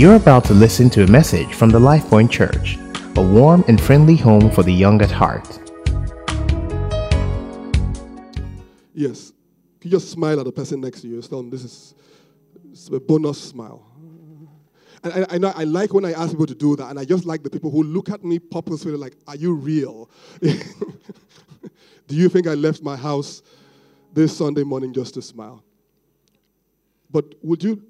You're about to listen to a message from the LifePoint Church, a warm and friendly home for the young at heart. Yes. You just smile at the person next to you? Tell them this is a bonus smile. And I, I, know, I like when I ask people to do that, and I just like the people who look at me purposefully like, Are you real? do you think I left my house this Sunday morning just to smile? But would you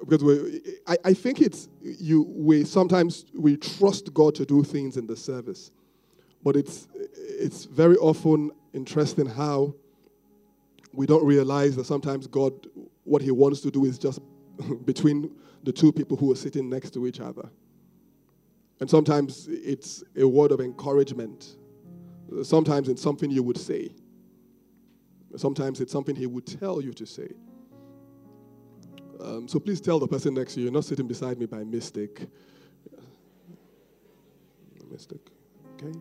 because we, I, I think it's you we sometimes we trust god to do things in the service. But it's it's very often interesting how we don't realize that sometimes god what he wants to do is just between the two people who are sitting next to each other. And sometimes it's a word of encouragement. Sometimes it's something you would say. Sometimes it's something he would tell you to say um, so please tell the person next to you, you're not sitting beside me by mistake. Mistake. Okay?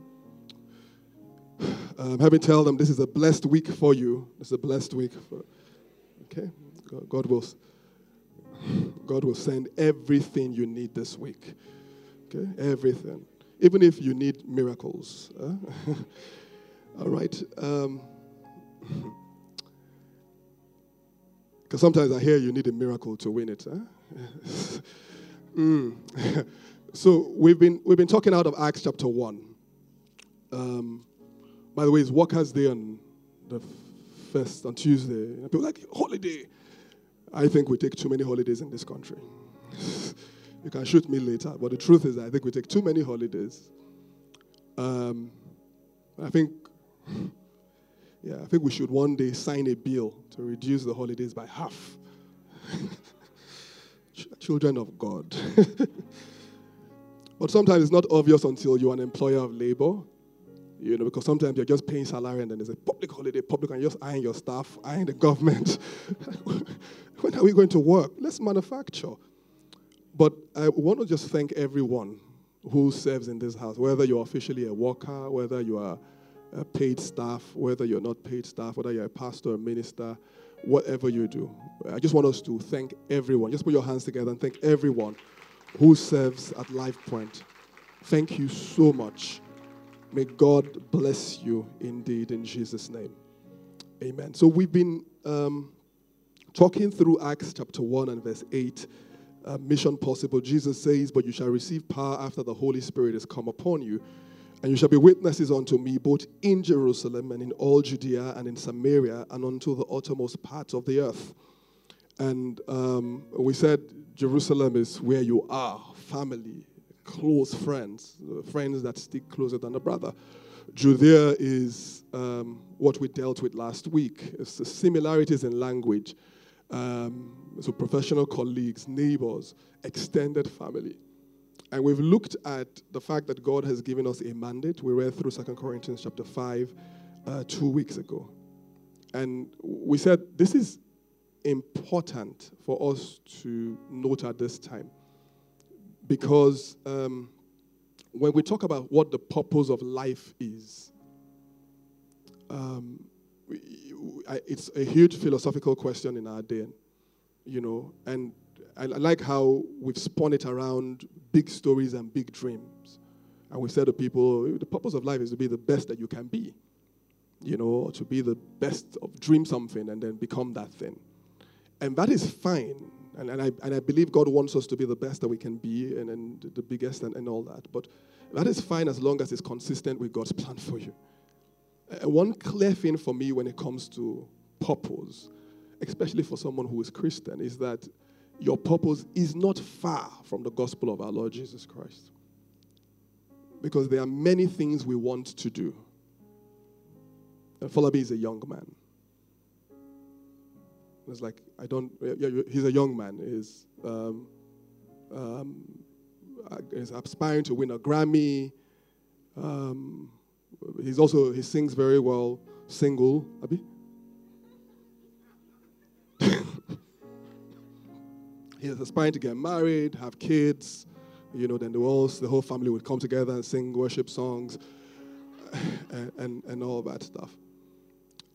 Um, me tell them this is a blessed week for you. This is a blessed week for. Okay? God, will. God will send everything you need this week. Okay? Everything. Even if you need miracles. All right. Um, because sometimes I hear you need a miracle to win it. Huh? mm. so we've been, we've been talking out of Acts chapter 1. Um, by the way, it's Workers' Day on the first, on Tuesday. People like, holiday. I think we take too many holidays in this country. you can shoot me later, but the truth is, I think we take too many holidays. Um, I think yeah, I think we should one day sign a bill to reduce the holidays by half. Children of God. but sometimes it's not obvious until you're an employer of labor. You know, because sometimes you're just paying salary and then there's a public holiday, public, and you're just eyeing your staff, eyeing the government. when are we going to work? Let's manufacture. But I want to just thank everyone who serves in this house, whether you're officially a worker, whether you are uh, paid staff, whether you're not paid staff, whether you're a pastor, a minister, whatever you do. I just want us to thank everyone. Just put your hands together and thank everyone who serves at Life Point. Thank you so much. May God bless you indeed in Jesus' name. Amen. So we've been um, talking through Acts chapter 1 and verse 8. Uh, mission possible. Jesus says, But you shall receive power after the Holy Spirit has come upon you and you shall be witnesses unto me both in Jerusalem and in all Judea and in Samaria and unto the uttermost parts of the earth. And um, we said Jerusalem is where you are, family, close friends, friends that stick closer than a brother. Judea is um, what we dealt with last week. It's the similarities in language. Um, so professional colleagues, neighbors, extended family. And we've looked at the fact that God has given us a mandate. We read through 2 Corinthians chapter 5 uh, two weeks ago. And we said this is important for us to note at this time. Because um, when we talk about what the purpose of life is, um, it's a huge philosophical question in our day, you know, and I like how we've spun it around big stories and big dreams. And we said to people, the purpose of life is to be the best that you can be. You know, to be the best of dream something and then become that thing. And that is fine. And, and, I, and I believe God wants us to be the best that we can be and, and the biggest and, and all that. But that is fine as long as it's consistent with God's plan for you. Uh, one clear thing for me when it comes to purpose, especially for someone who is Christian, is that your purpose is not far from the gospel of our Lord Jesus Christ. Because there are many things we want to do. And Falabi is a young man. It's like, I don't, yeah, he's a young man. He's, um, um, he's aspiring to win a Grammy. Um, he's also, he sings very well, single. Abi? He's aspiring to get married, have kids. You know, then the whole, the whole family would come together and sing worship songs and, and, and all that stuff.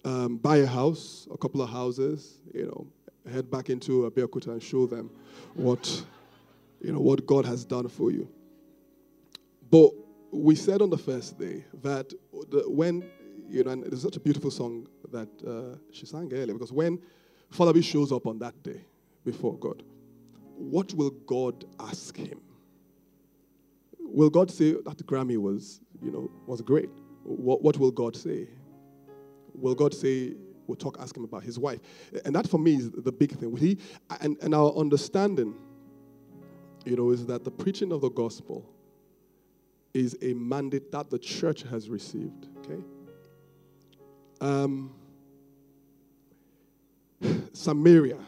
Um, buy a house, a couple of houses, you know, head back into Abeokuta and show them what, you know, what God has done for you. But we said on the first day that when, you know, and it's such a beautiful song that uh, she sang earlier, because when B shows up on that day before God, what will God ask him? Will God say that Grammy was, you know, was great? What, what will God say? Will God say, we'll talk, ask him about his wife? And that for me is the big thing. He, and, and our understanding, you know, is that the preaching of the gospel is a mandate that the church has received, okay? Um, Samaria,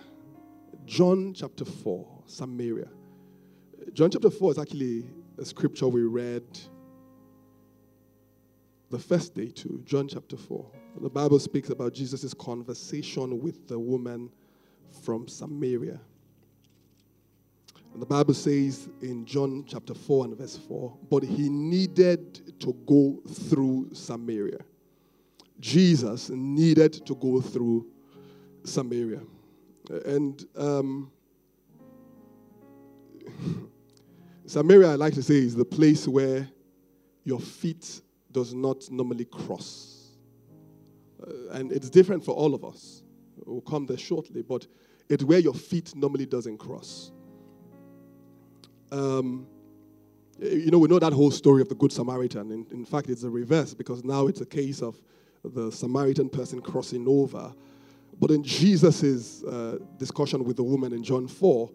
John chapter 4, Samaria. John chapter 4 is actually a scripture we read the first day too, John chapter 4. The Bible speaks about Jesus' conversation with the woman from Samaria. And the Bible says in John chapter 4 and verse 4, but he needed to go through Samaria. Jesus needed to go through Samaria. And um, Samaria, I like to say, is the place where your feet does not normally cross. Uh, and it's different for all of us. We'll come there shortly, but it's where your feet normally doesn't cross. Um, you know, we know that whole story of the Good Samaritan. In, in fact, it's a reverse because now it's a case of the Samaritan person crossing over. But in Jesus' uh, discussion with the woman in John 4,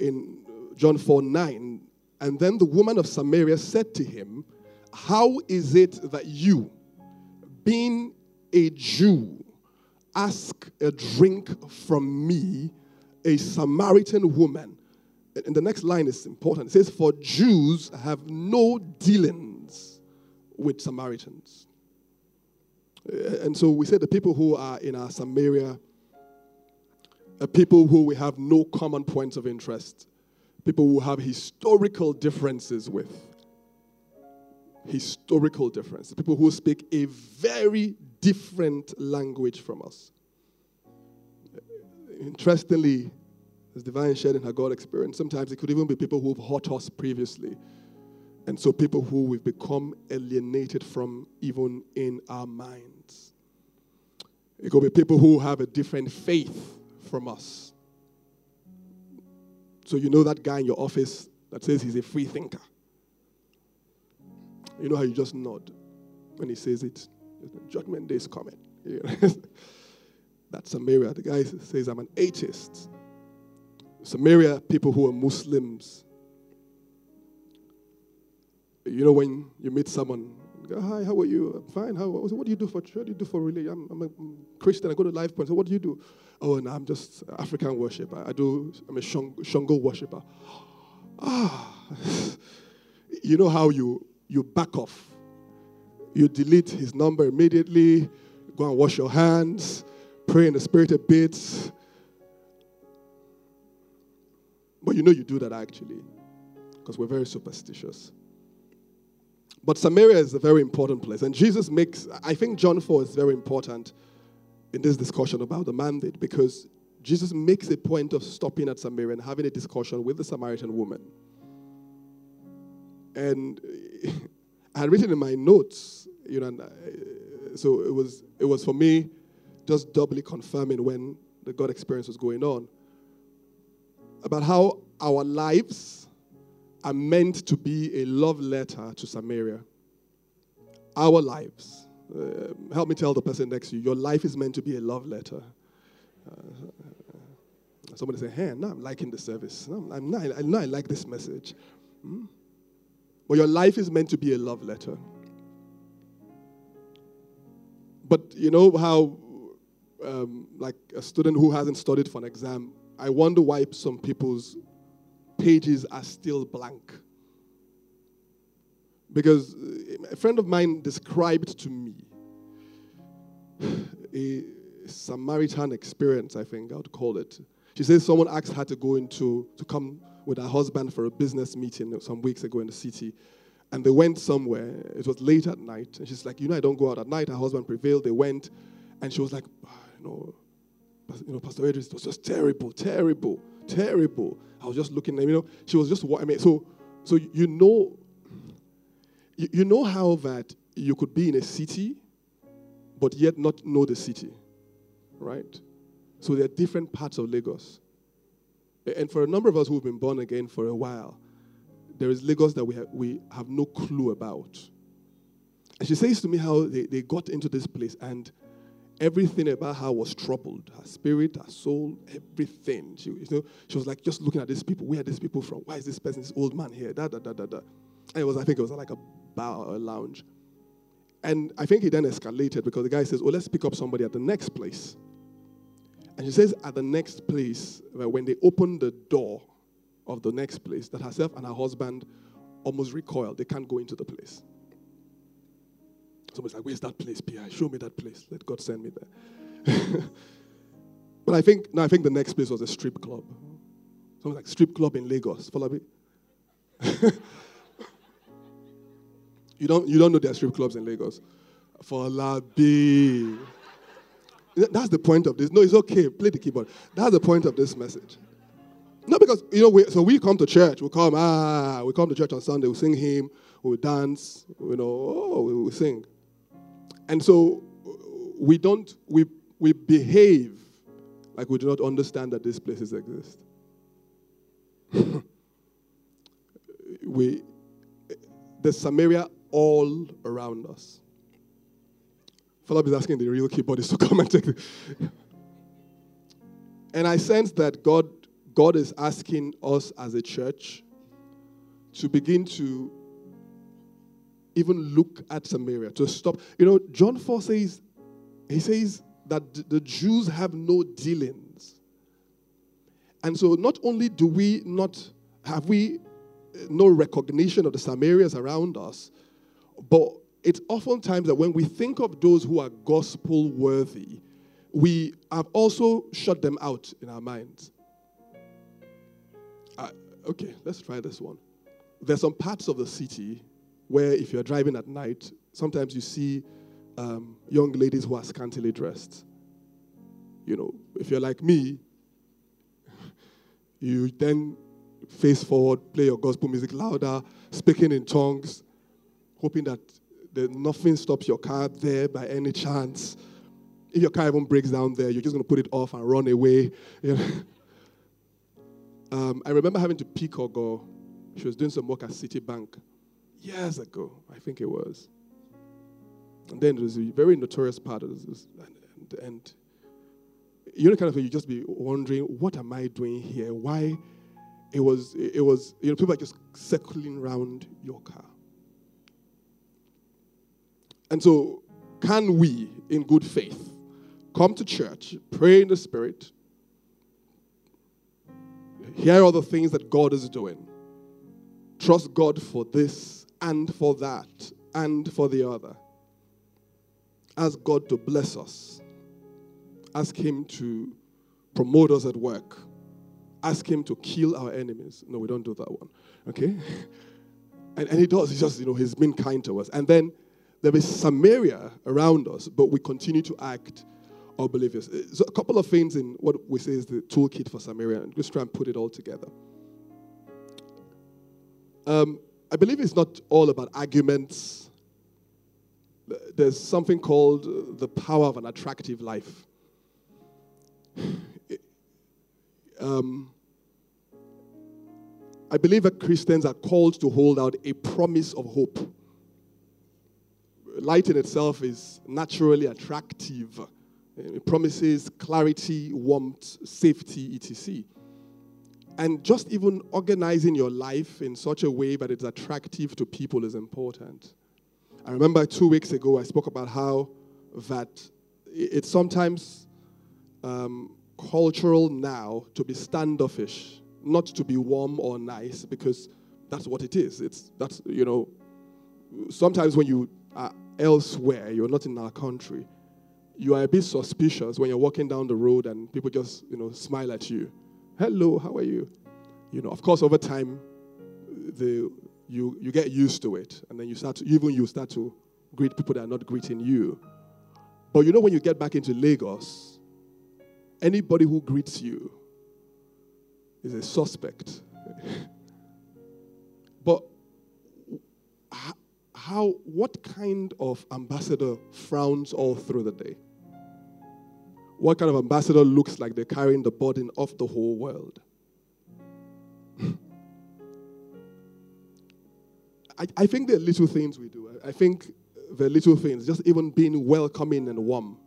in John 4 9, and then the woman of Samaria said to him, how is it that you, being a Jew, ask a drink from me, a Samaritan woman? And the next line is important. It says, For Jews have no dealings with Samaritans. Uh, and so we say the people who are in our Samaria are people who we have no common points of interest, people who have historical differences with historical difference. People who speak a very different language from us. Interestingly, as Divine shared in her God experience, sometimes it could even be people who've hurt us previously. And so people who we've become alienated from even in our minds. It could be people who have a different faith from us. So you know that guy in your office that says he's a free thinker. You know how you just nod when he says it. Judgment day is coming. That's Samaria. The guy says, I'm an atheist. Samaria, people who are Muslims. You know, when you meet someone, go, hi, how are you? I'm fine. How, what do you do for church? What do you do for religion? I'm, I'm, a Christian. I go to Life Point. So what do you do? Oh, no, I'm just African worshiper. I do. I'm a Shango worshiper. Ah, you know how you you back off. You delete his number immediately, go and wash your hands, pray in the spirit a bit. But you know you do that actually, because we're very superstitious. But Samaria is a very important place. And Jesus makes, I think John 4 is very important in this discussion about the mandate because Jesus makes a point of stopping at Samaria and having a discussion with the Samaritan woman. And I had written in my notes, you know, uh, so it was it was for me just doubly confirming when the God experience was going on about how our lives are meant to be a love letter to Samaria. Our lives. Uh, help me tell the person next to you, your life is meant to be a love letter. Uh, somebody say, hey, now I'm liking the service. No, I'm not, I know I like this message. Hmm? But your life is meant to be a love letter. But you know how, um, like a student who hasn't studied for an exam, I wonder why some people's pages are still blank. Because a friend of mine described to me a Samaritan experience, I think I would call it. She says someone asked her to go into, to come with her husband for a business meeting some weeks ago in the city. And they went somewhere. It was late at night. And she's like, You know, I don't go out at night. Her husband prevailed. They went. And she was like, ah, You know, you know Pastor Edris, it was just terrible, terrible. terrible. I was just looking, at you know, she was just, I mean, so, so you know, you, you know how that you could be in a city, but yet not know the city, right? So there are different parts of Lagos. And for a number of us who've been born again for a while, there is Lagos that we have, we have no clue about. And she says to me how they, they got into this place and everything about her was troubled. Her spirit, her soul, everything. She, you know, she was like just looking at these people. Where are these people from? Why is this person, this old man here? Da, da, da, da, da. And it was, I think it was like a bar or a lounge. And I think he then escalated because the guy says, Oh, let's pick up somebody at the next place. And she says, At the next place, when they opened the door of the next place, that herself and her husband almost recoiled. They can't go into the place. Somebody's like, Where's that place, Pierre? Show me that place. Let God send me there. but I think, no, I think the next place was a strip club. Something like strip club in Lagos. Follow me? You don't, you don't know there are strip clubs in Lagos. Falabi. That's the point of this. No, it's okay. Play the keyboard. That's the point of this message. No, because you know, we, so we come to church. We come, ah, we come to church on Sunday. We sing hymn. We dance. You know, oh, we, we sing. And so we don't. We we behave like we do not understand that these places exist. we the Samaria all around us. Philip is asking the real keyboardist to come and take it. And I sense that God, God is asking us as a church to begin to even look at Samaria, to stop. You know, John 4 says, he says that the Jews have no dealings. And so not only do we not have we no recognition of the Samarians around us, but it's oftentimes that when we think of those who are gospel worthy, we have also shut them out in our minds. Uh, okay, let's try this one. There's some parts of the city where, if you're driving at night, sometimes you see um, young ladies who are scantily dressed. You know, if you're like me, you then face forward, play your gospel music louder, speaking in tongues, hoping that nothing stops your car there by any chance. If your car even breaks down there, you're just going to put it off and run away. You know? um, I remember having to pick her girl. She was doing some work at Citibank years ago, I think it was. And then there was a very notorious part of this. And, and, and you know, kind of, you just be wondering, what am I doing here? Why? It was, it was, you know, people are just circling around your car. And so, can we, in good faith, come to church, pray in the Spirit, hear all the things that God is doing, trust God for this and for that and for the other, ask God to bless us, ask Him to promote us at work, ask Him to kill our enemies. No, we don't do that one, okay? And, and He does, He's just, you know, He's been kind to us. And then there is Samaria around us, but we continue to act oblivious. So a couple of things in what we say is the toolkit for Samaria, and just try and put it all together. Um, I believe it's not all about arguments. There's something called the power of an attractive life. Um, I believe that Christians are called to hold out a promise of hope light in itself is naturally attractive. It promises clarity, warmth, safety, etc. And just even organizing your life in such a way that it's attractive to people is important. I remember two weeks ago I spoke about how that it's sometimes um, cultural now to be standoffish, not to be warm or nice, because that's what it is. It's that's you know. Sometimes when you are elsewhere, you're not in our country, you are a bit suspicious when you're walking down the road and people just, you know, smile at you. Hello, how are you? You know, of course, over time, the, you, you get used to it. And then you start to, even you start to greet people that are not greeting you. But you know, when you get back into Lagos, anybody who greets you, is a suspect. how, what kind of ambassador frowns all through the day? What kind of ambassador looks like they're carrying the burden of the whole world? I, I think there are little things we do. I think the little things, just even being welcoming and warm,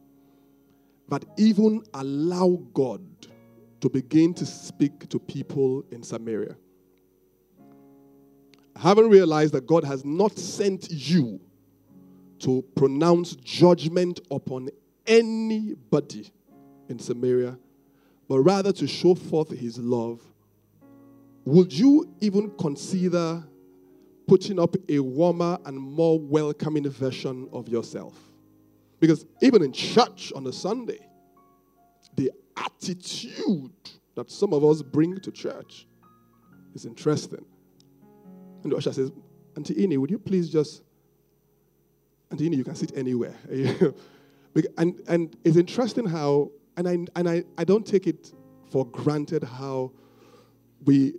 but even allow God to begin to speak to people in Samaria. Haven't realized that God has not sent you to pronounce judgment upon anybody in Samaria, but rather to show forth his love. Would you even consider putting up a warmer and more welcoming version of yourself. Because even in church on a Sunday, the attitude that some of us bring to church is interesting. And the usher says, Auntie would you please just, Auntie you can sit anywhere. and, and it's interesting how, and, I, and I, I don't take it for granted how we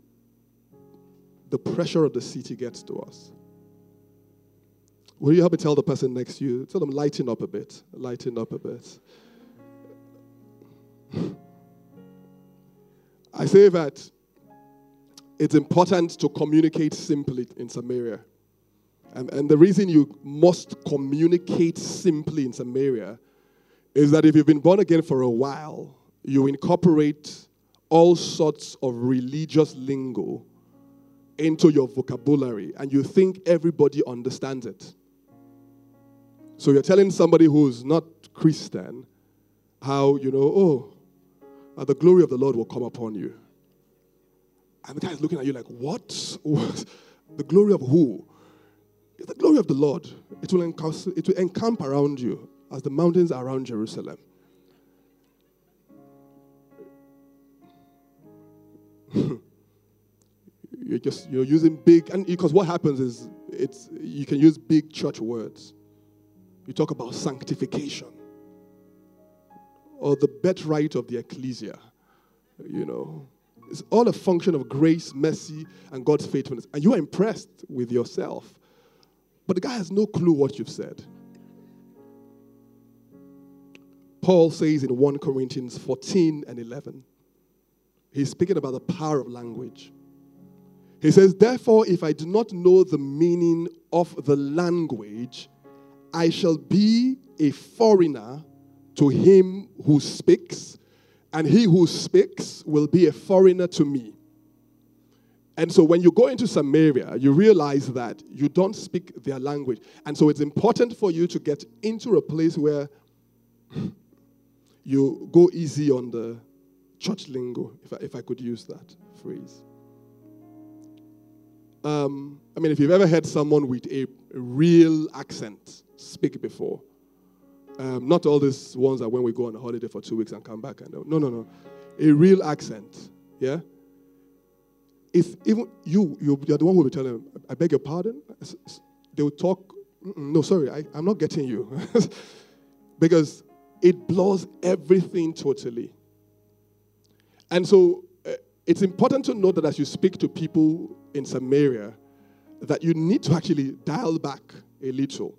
the pressure of the city gets to us. Will you help me tell the person next to you? Tell them, lighten up a bit. Lighten up a bit. I say that it's important to communicate simply in Samaria. And, and the reason you must communicate simply in Samaria is that if you've been born again for a while, you incorporate all sorts of religious lingo into your vocabulary and you think everybody understands it. So you're telling somebody who's not Christian how, you know, oh, uh, the glory of the Lord will come upon you. And the guy is looking at you like, what? The glory of who? It's the glory of the Lord. It will, encamp, it will encamp around you as the mountains around Jerusalem. You're just you're using big and because what happens is it's you can use big church words. You talk about sanctification or the birthright of the ecclesia. You know, it's all a function of grace, mercy, and God's faithfulness. And you are impressed with yourself. But the guy has no clue what you've said. Paul says in 1 Corinthians 14 and 11, he's speaking about the power of language. He says, Therefore, if I do not know the meaning of the language, I shall be a foreigner to him who speaks, and he who speaks will be a foreigner to me. And so when you go into Samaria, you realize that you don't speak their language. And so it's important for you to get into a place where you go easy on the church lingo, if I, if I could use that phrase. Um, I mean, if you've ever heard someone with a real accent speak before, um, not all these ones that when we go on a holiday for two weeks and come back and no, no, no, a real accent, yeah. If even you, you you're the one who will tell them, I beg your pardon. They will talk. No, sorry, I, I'm not getting you, because it blows everything totally. And so uh, it's important to know that as you speak to people in Samaria that you need to actually dial back a little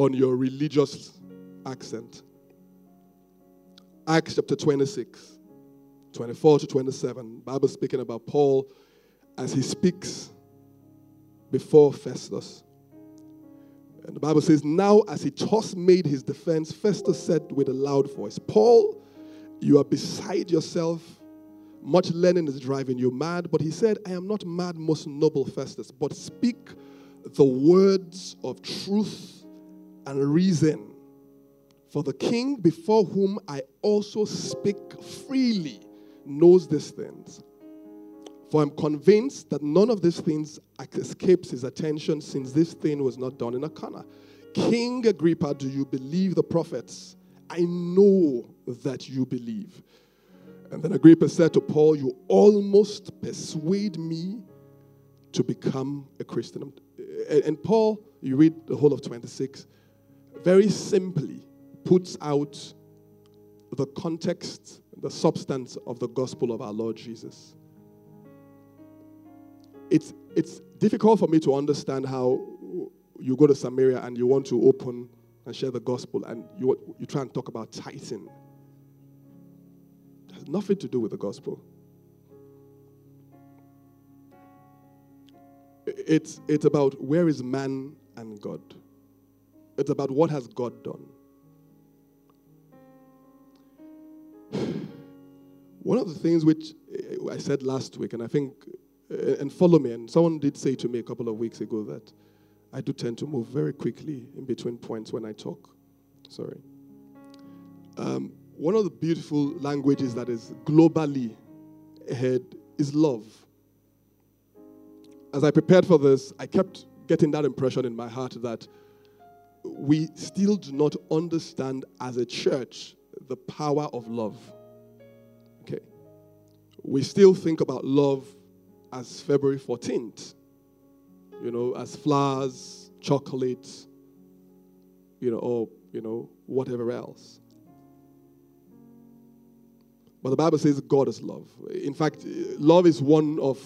on your religious accent. Acts chapter 26, 24 to 27, Bible speaking about Paul as he speaks before Festus. And the Bible says, Now as he just made his defense, Festus said with a loud voice, Paul, you are beside yourself much learning is driving you mad, but he said, I am not mad, most noble Festus, but speak the words of truth and reason. For the king before whom I also speak freely knows these things. For I'm convinced that none of these things escapes his attention since this thing was not done in a corner. King Agrippa, do you believe the prophets? I know that you believe. And then Agrippa said to Paul, You almost persuade me to become a Christian. And Paul, you read the whole of 26, very simply puts out the context, the substance of the gospel of our Lord Jesus. It's, it's difficult for me to understand how you go to Samaria and you want to open and share the gospel and you, you try and talk about tithing. It has nothing to do with the gospel. It's, it's about where is man and God. It's about what has God done. One of the things which I said last week, and I think, and follow me, and someone did say to me a couple of weeks ago that I do tend to move very quickly in between points when I talk. Sorry. Um, one of the beautiful languages that is globally ahead is love. As I prepared for this, I kept getting that impression in my heart that we still do not understand as a church the power of love. Okay. We still think about love as February 14th you know, as flowers, chocolate, you know, or, you know, whatever else. But the Bible says God is love. In fact, love is one of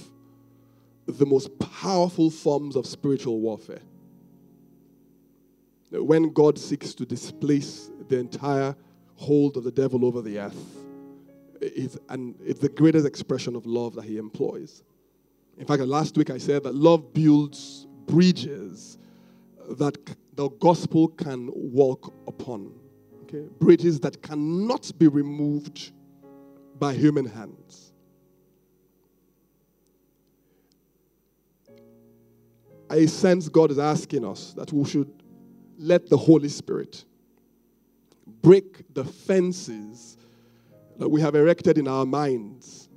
the most powerful forms of spiritual warfare. When God seeks to displace the entire hold of the devil over the earth, it's, and it's the greatest expression of love that he employs. In fact, last week I said that love builds bridges that the gospel can walk upon. Okay? Bridges that cannot be removed by human hands. I sense God is asking us that we should let the Holy Spirit break the fences that we have erected in our minds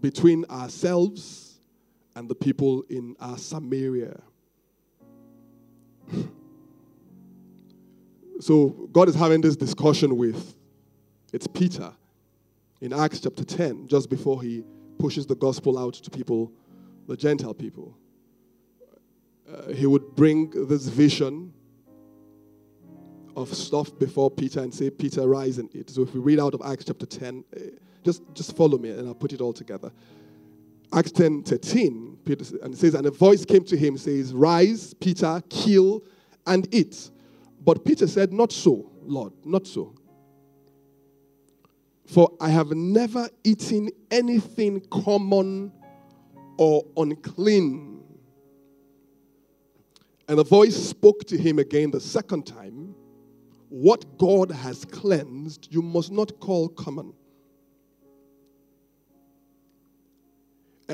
between ourselves and the people in our Samaria. so God is having this discussion with it's Peter in Acts chapter 10, just before he pushes the gospel out to people, the Gentile people. Uh, he would bring this vision of stuff before Peter and say, Peter, rise and eat. So if we read out of Acts chapter 10, uh, just, just follow me and I'll put it all together. Acts 10 13, Peter, and it says, And a voice came to him, says, Rise, Peter, kill and eat. But Peter said, Not so, Lord, not so. For I have never eaten anything common or unclean. And the voice spoke to him again the second time What God has cleansed, you must not call common.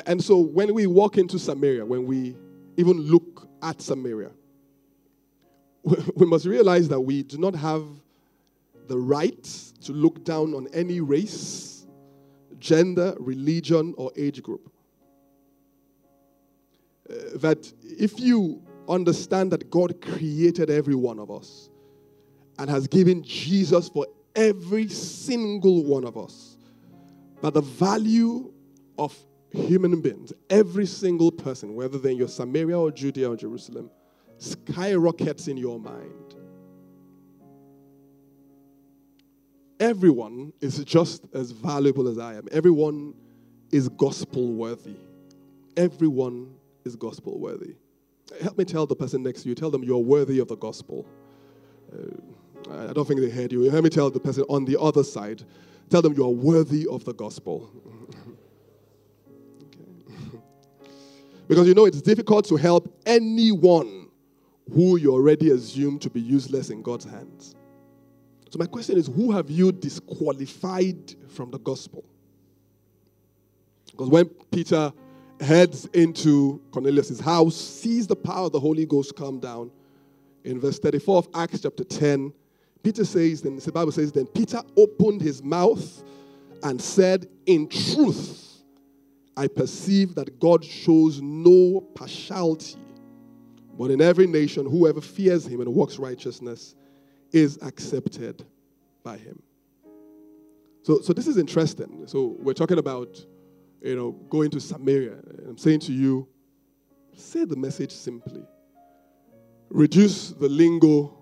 And so when we walk into Samaria, when we even look at Samaria, we must realize that we do not have the right to look down on any race, gender, religion, or age group. Uh, that if you understand that God created every one of us and has given Jesus for every single one of us, that the value of human beings, every single person, whether they're in your Samaria or Judea or Jerusalem, skyrockets in your mind. Everyone is just as valuable as I am. Everyone is gospel worthy. Everyone is gospel worthy. Help me tell the person next to you, tell them you're worthy of the gospel. Uh, I don't think they heard you. Help me tell the person on the other side, tell them you are worthy of the gospel. Because you know it's difficult to help anyone who you already assume to be useless in God's hands. So, my question is who have you disqualified from the gospel? Because when Peter heads into Cornelius' house, sees the power of the Holy Ghost come down, in verse 34 of Acts chapter 10, Peter says, then the Bible says, then Peter opened his mouth and said, In truth, I perceive that God shows no partiality, but in every nation, whoever fears him and works righteousness is accepted by him. So, so this is interesting. So we're talking about, you know, going to Samaria. I'm saying to you, say the message simply. Reduce the lingo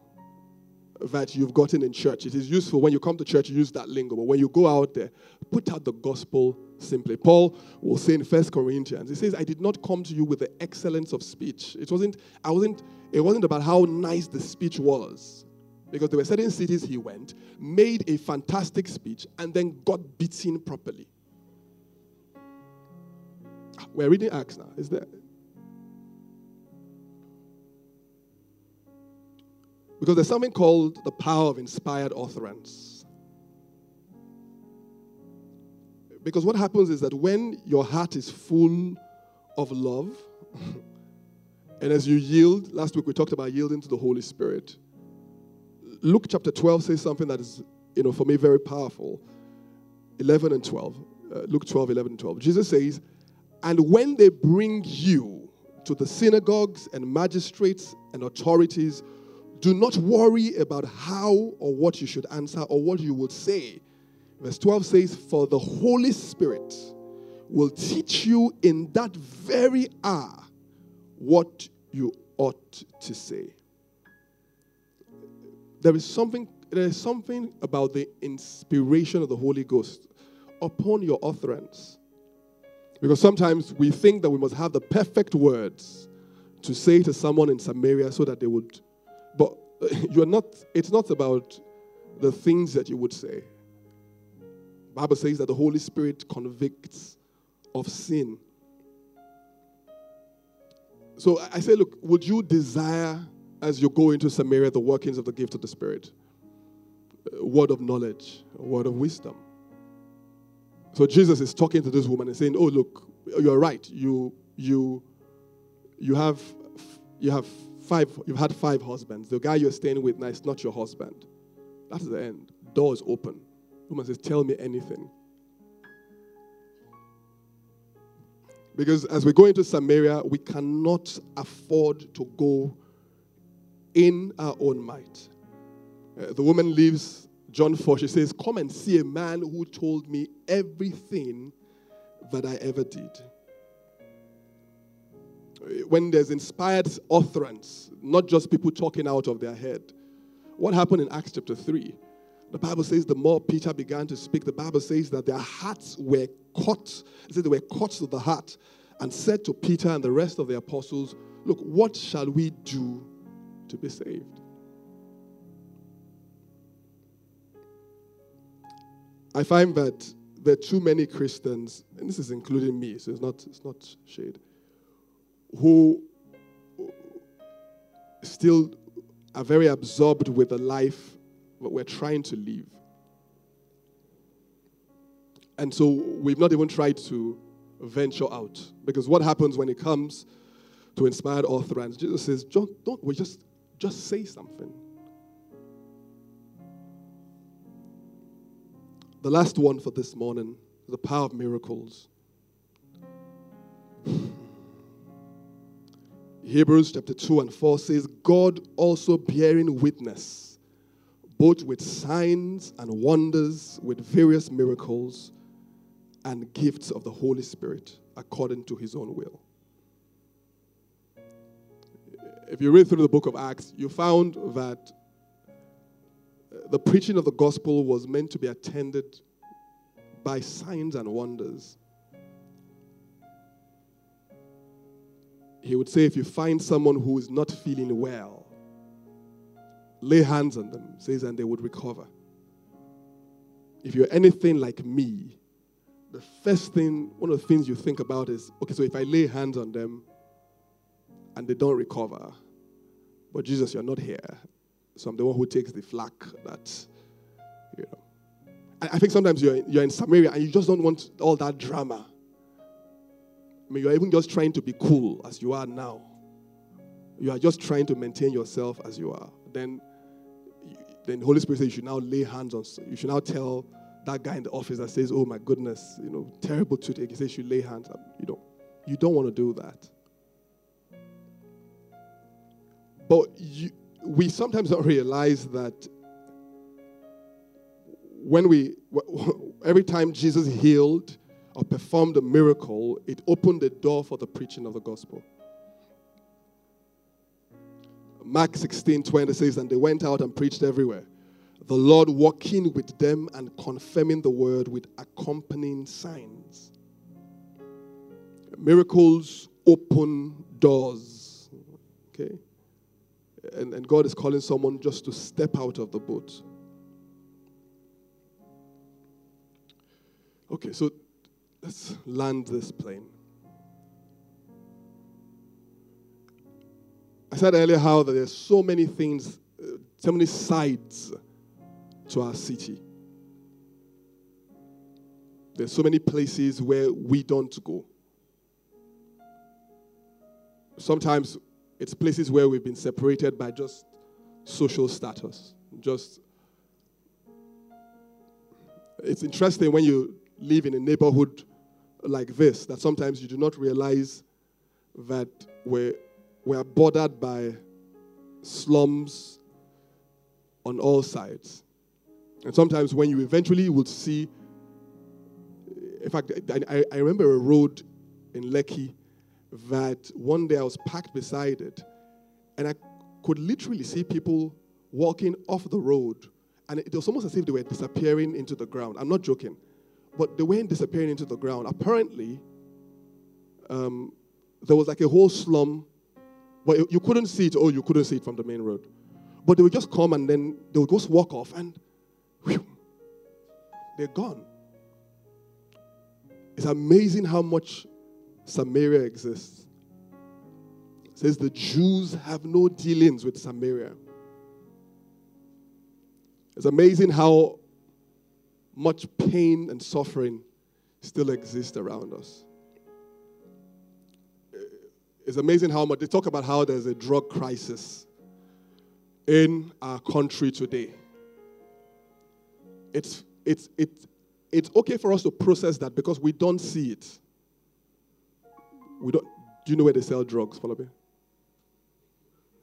that you've gotten in church. It is useful when you come to church, use that lingo. But when you go out there, put out the gospel simply. Paul will say in First Corinthians, he says, I did not come to you with the excellence of speech. It wasn't, I wasn't, it wasn't about how nice the speech was. Because there were certain cities he went, made a fantastic speech, and then got beaten properly. Ah, we're reading Acts now. Is there? Because there's something called the power of inspired utterance. Because what happens is that when your heart is full of love, and as you yield, last week we talked about yielding to the Holy Spirit. Luke chapter 12 says something that is, you know, for me very powerful. 11 and 12. Uh, Luke 12, 11 and 12. Jesus says, And when they bring you to the synagogues and magistrates and authorities, do not worry about how or what you should answer or what you would say. Verse 12 says, For the Holy Spirit will teach you in that very hour what you ought to say. There is something, there is something about the inspiration of the Holy Ghost upon your utterance. Because sometimes we think that we must have the perfect words to say to someone in Samaria so that they would you're not, it's not about the things that you would say. Bible says that the Holy Spirit convicts of sin. So I say, look, would you desire as you go into Samaria the workings of the gift of the Spirit? A word of knowledge, word of wisdom. So Jesus is talking to this woman and saying, "Oh, look, you're right. You you you have you have five, you've had five husbands. The guy you're staying with now is not your husband. That's the end. Door is open. Woman says, Tell me anything. Because as we go into Samaria, we cannot afford to go in our own might. Uh, the woman leaves John 4. She says, Come and see a man who told me everything that I ever did when there's inspired utterance, not just people talking out of their head. What happened in Acts chapter 3? The Bible says the more Peter began to speak, the Bible says that their hearts were caught. It says they were caught to the heart and said to Peter and the rest of the apostles, Look, what shall we do to be saved? I find that there are too many Christians, and this is including me, so it's not, it's not shade, who still are very absorbed with the life that we're trying to live. And so we've not even tried to venture out. Because what happens when it comes to inspired utterance? Jesus says, don't, don't we just, just say something. The last one for this morning the power of miracles. Hebrews chapter 2 and 4 says, God also bearing witness, both with signs and wonders, with various miracles and gifts of the Holy Spirit, according to his own will. If you read through the book of Acts, you found that the preaching of the gospel was meant to be attended by signs and wonders. He would say, if you find someone who is not feeling well, lay hands on them, says, and they would recover. If you're anything like me, the first thing, one of the things you think about is, okay, so if I lay hands on them and they don't recover, but Jesus, you're not here. So I'm the one who takes the flak that, you know. I think sometimes you're, you're in Samaria and you just don't want all that drama. I mean, you're even just trying to be cool as you are now. You are just trying to maintain yourself as you are. Then, then the Holy Spirit says you should now lay hands on. You should now tell that guy in the office that says, "Oh my goodness, you know, terrible toothache." He says you lay hands. On. You don't. You don't want to do that. But you, we sometimes don't realize that when we, every time Jesus healed, or performed a miracle, it opened the door for the preaching of the gospel. Mark 16 20 says, And they went out and preached everywhere. The Lord walking with them and confirming the word with accompanying signs. Miracles open doors. Okay? And, and God is calling someone just to step out of the boat. Okay, so let's land this plane. I said earlier how that there's so many things, uh, so many sides to our city. There's so many places where we don't go. Sometimes it's places where we've been separated by just social status. Just it's interesting when you live in a neighborhood like this that sometimes you do not realize that we're, we're bordered by slums on all sides. And sometimes when you eventually would see, in fact, I, I remember a road in Lekki that one day I was parked beside it and I could literally see people walking off the road and it was almost as if they were disappearing into the ground. I'm not joking. But they weren't disappearing into the ground. Apparently, um, there was like a whole slum, but you couldn't see it, Oh, you couldn't see it from the main road. But they would just come and then they would just walk off and whew, they're gone. It's amazing how much Samaria exists. It says the Jews have no dealings with Samaria. It's amazing how much pain and suffering still exists around us. It's amazing how much they talk about how there's a drug crisis in our country today. It's, it's, it's, it's okay for us to process that because we don't see it. We don't, do you know where they sell drugs, Falabi.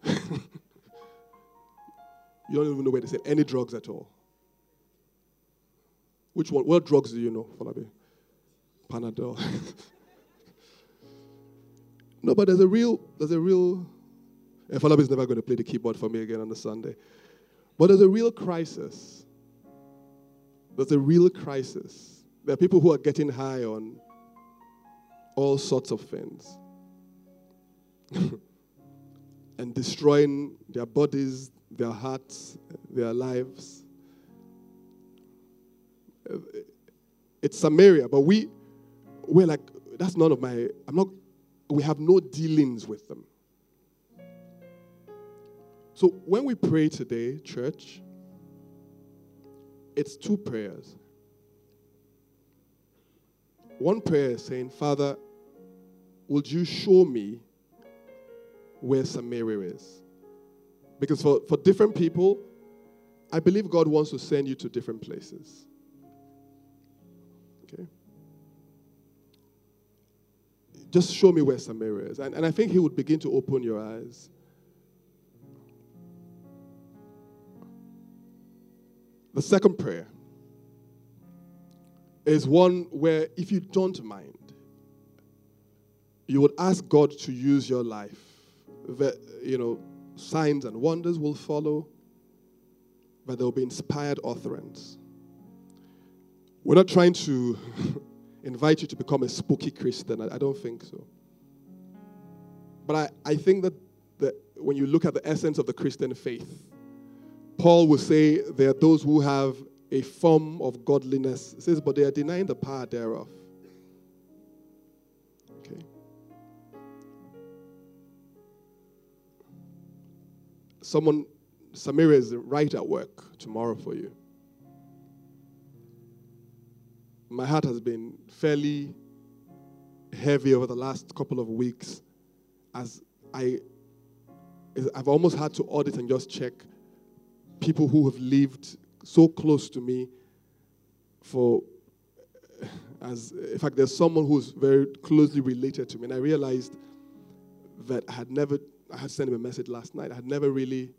you don't even know where they sell any drugs at all. Which one? What drugs do you know, Falabi? Panadol. no, but there's a real, there's a real, and Falabi is never going to play the keyboard for me again on the Sunday. But there's a real crisis. There's a real crisis. There are people who are getting high on all sorts of things and destroying their bodies, their hearts, their lives it's Samaria, but we we're like, that's none of my, I'm not, we have no dealings with them. So when we pray today, church, it's two prayers. One prayer is saying, Father, would you show me where Samaria is? Because for, for different people, I believe God wants to send you to different places. Just show me where Samaria is. And, and I think he would begin to open your eyes. The second prayer is one where, if you don't mind, you would ask God to use your life. That, you know, signs and wonders will follow, but there will be inspired utterance. We're not trying to invite you to become a spooky Christian. I, I don't think so. But I, I think that, that when you look at the essence of the Christian faith, Paul will say there are those who have a form of godliness. He says, but they are denying the power thereof. Okay. Someone, Samaria is right at work tomorrow for you. My heart has been fairly heavy over the last couple of weeks as I I've almost had to audit and just check people who have lived so close to me for as in fact there's someone who's very closely related to me and I realized that I had never I had sent him a message last night. I had never really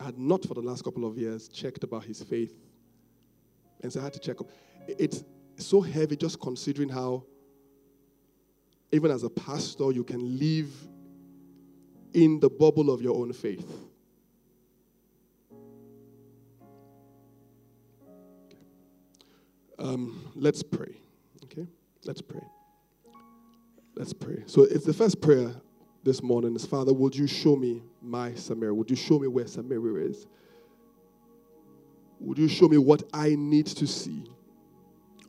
I had not for the last couple of years checked about his faith. And so I had to check up. It's so heavy just considering how, even as a pastor, you can live in the bubble of your own faith. Um, let's pray. Okay? Let's pray. Let's pray. So it's the first prayer this morning is Father, would you show me my Samaria? Would you show me where Samaria is? Would you show me what I need to see?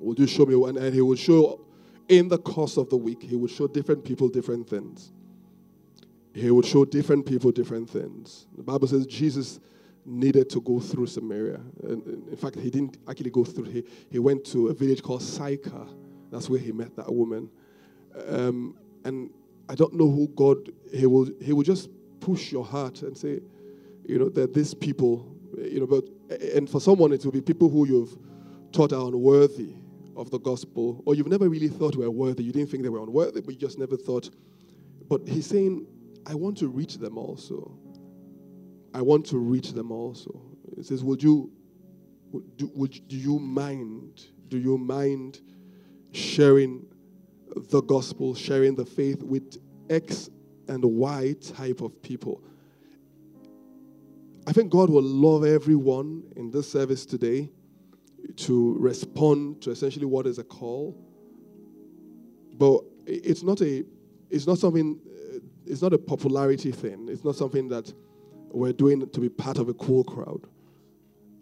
Would you show me one? And he would show in the course of the week, he would show different people different things. He would show different people different things. The Bible says Jesus needed to go through Samaria. And in fact, he didn't actually go through. He, he went to a village called Sychar. That's where he met that woman. Um, and I don't know who God, he will, he will just push your heart and say, you know, that these people, you know, but, and for someone it will be people who you've taught are unworthy of the gospel, or you've never really thought were worthy. You didn't think they were unworthy, but you just never thought. But he's saying, I want to reach them also. I want to reach them also. He says, Would you, do, would, do you mind? Do you mind sharing the gospel, sharing the faith with X and Y type of people? I think God will love everyone in this service today to respond to essentially what is a call. But it's not a, it's not something, it's not a popularity thing. It's not something that we're doing to be part of a cool crowd.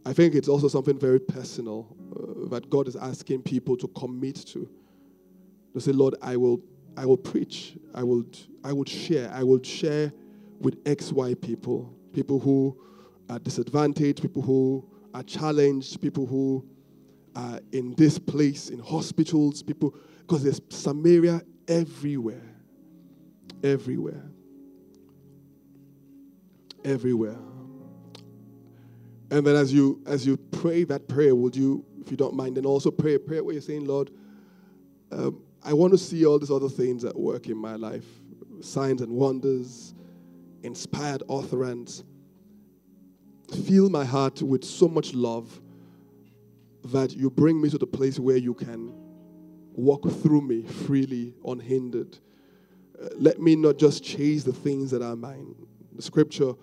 I think it's also something very personal uh, that God is asking people to commit to. To say, Lord, I will, I will preach. I will, I will share. I will share with X, Y people, people who are disadvantaged, people who are challenged, people who are in this place, in hospitals, people, because there's Samaria everywhere. Everywhere everywhere. And then as you as you pray that prayer, would you, if you don't mind, then also pray a prayer where you're saying, Lord, um, I want to see all these other things at work in my life, signs and wonders, inspired utterance. Fill my heart with so much love that you bring me to the place where you can walk through me freely, unhindered. Uh, let me not just chase the things that are mine. The scripture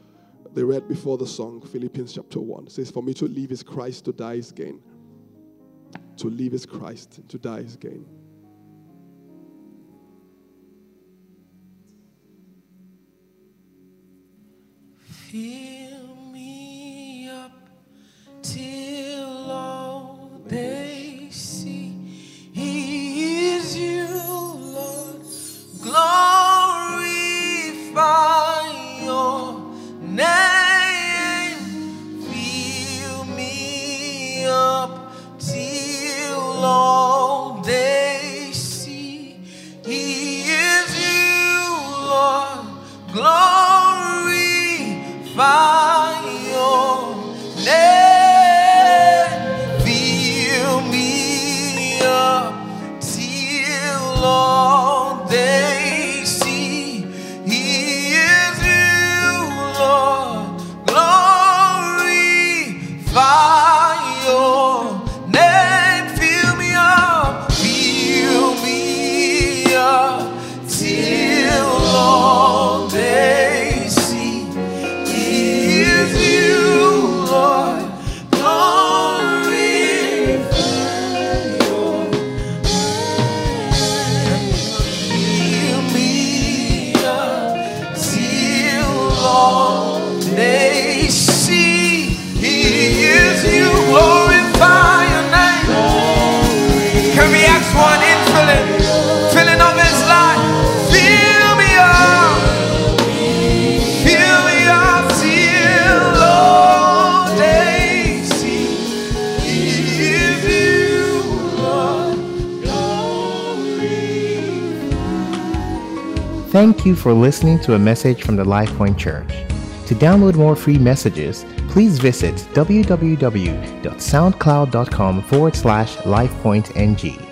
they read before the song, Philippians chapter 1, says, For me to live is Christ, to die is gain. To live is Christ, to die is gain. Fill me up till for listening to a message from the LifePoint Church. To download more free messages, please visit www.soundcloud.com forward slash LifePointNG.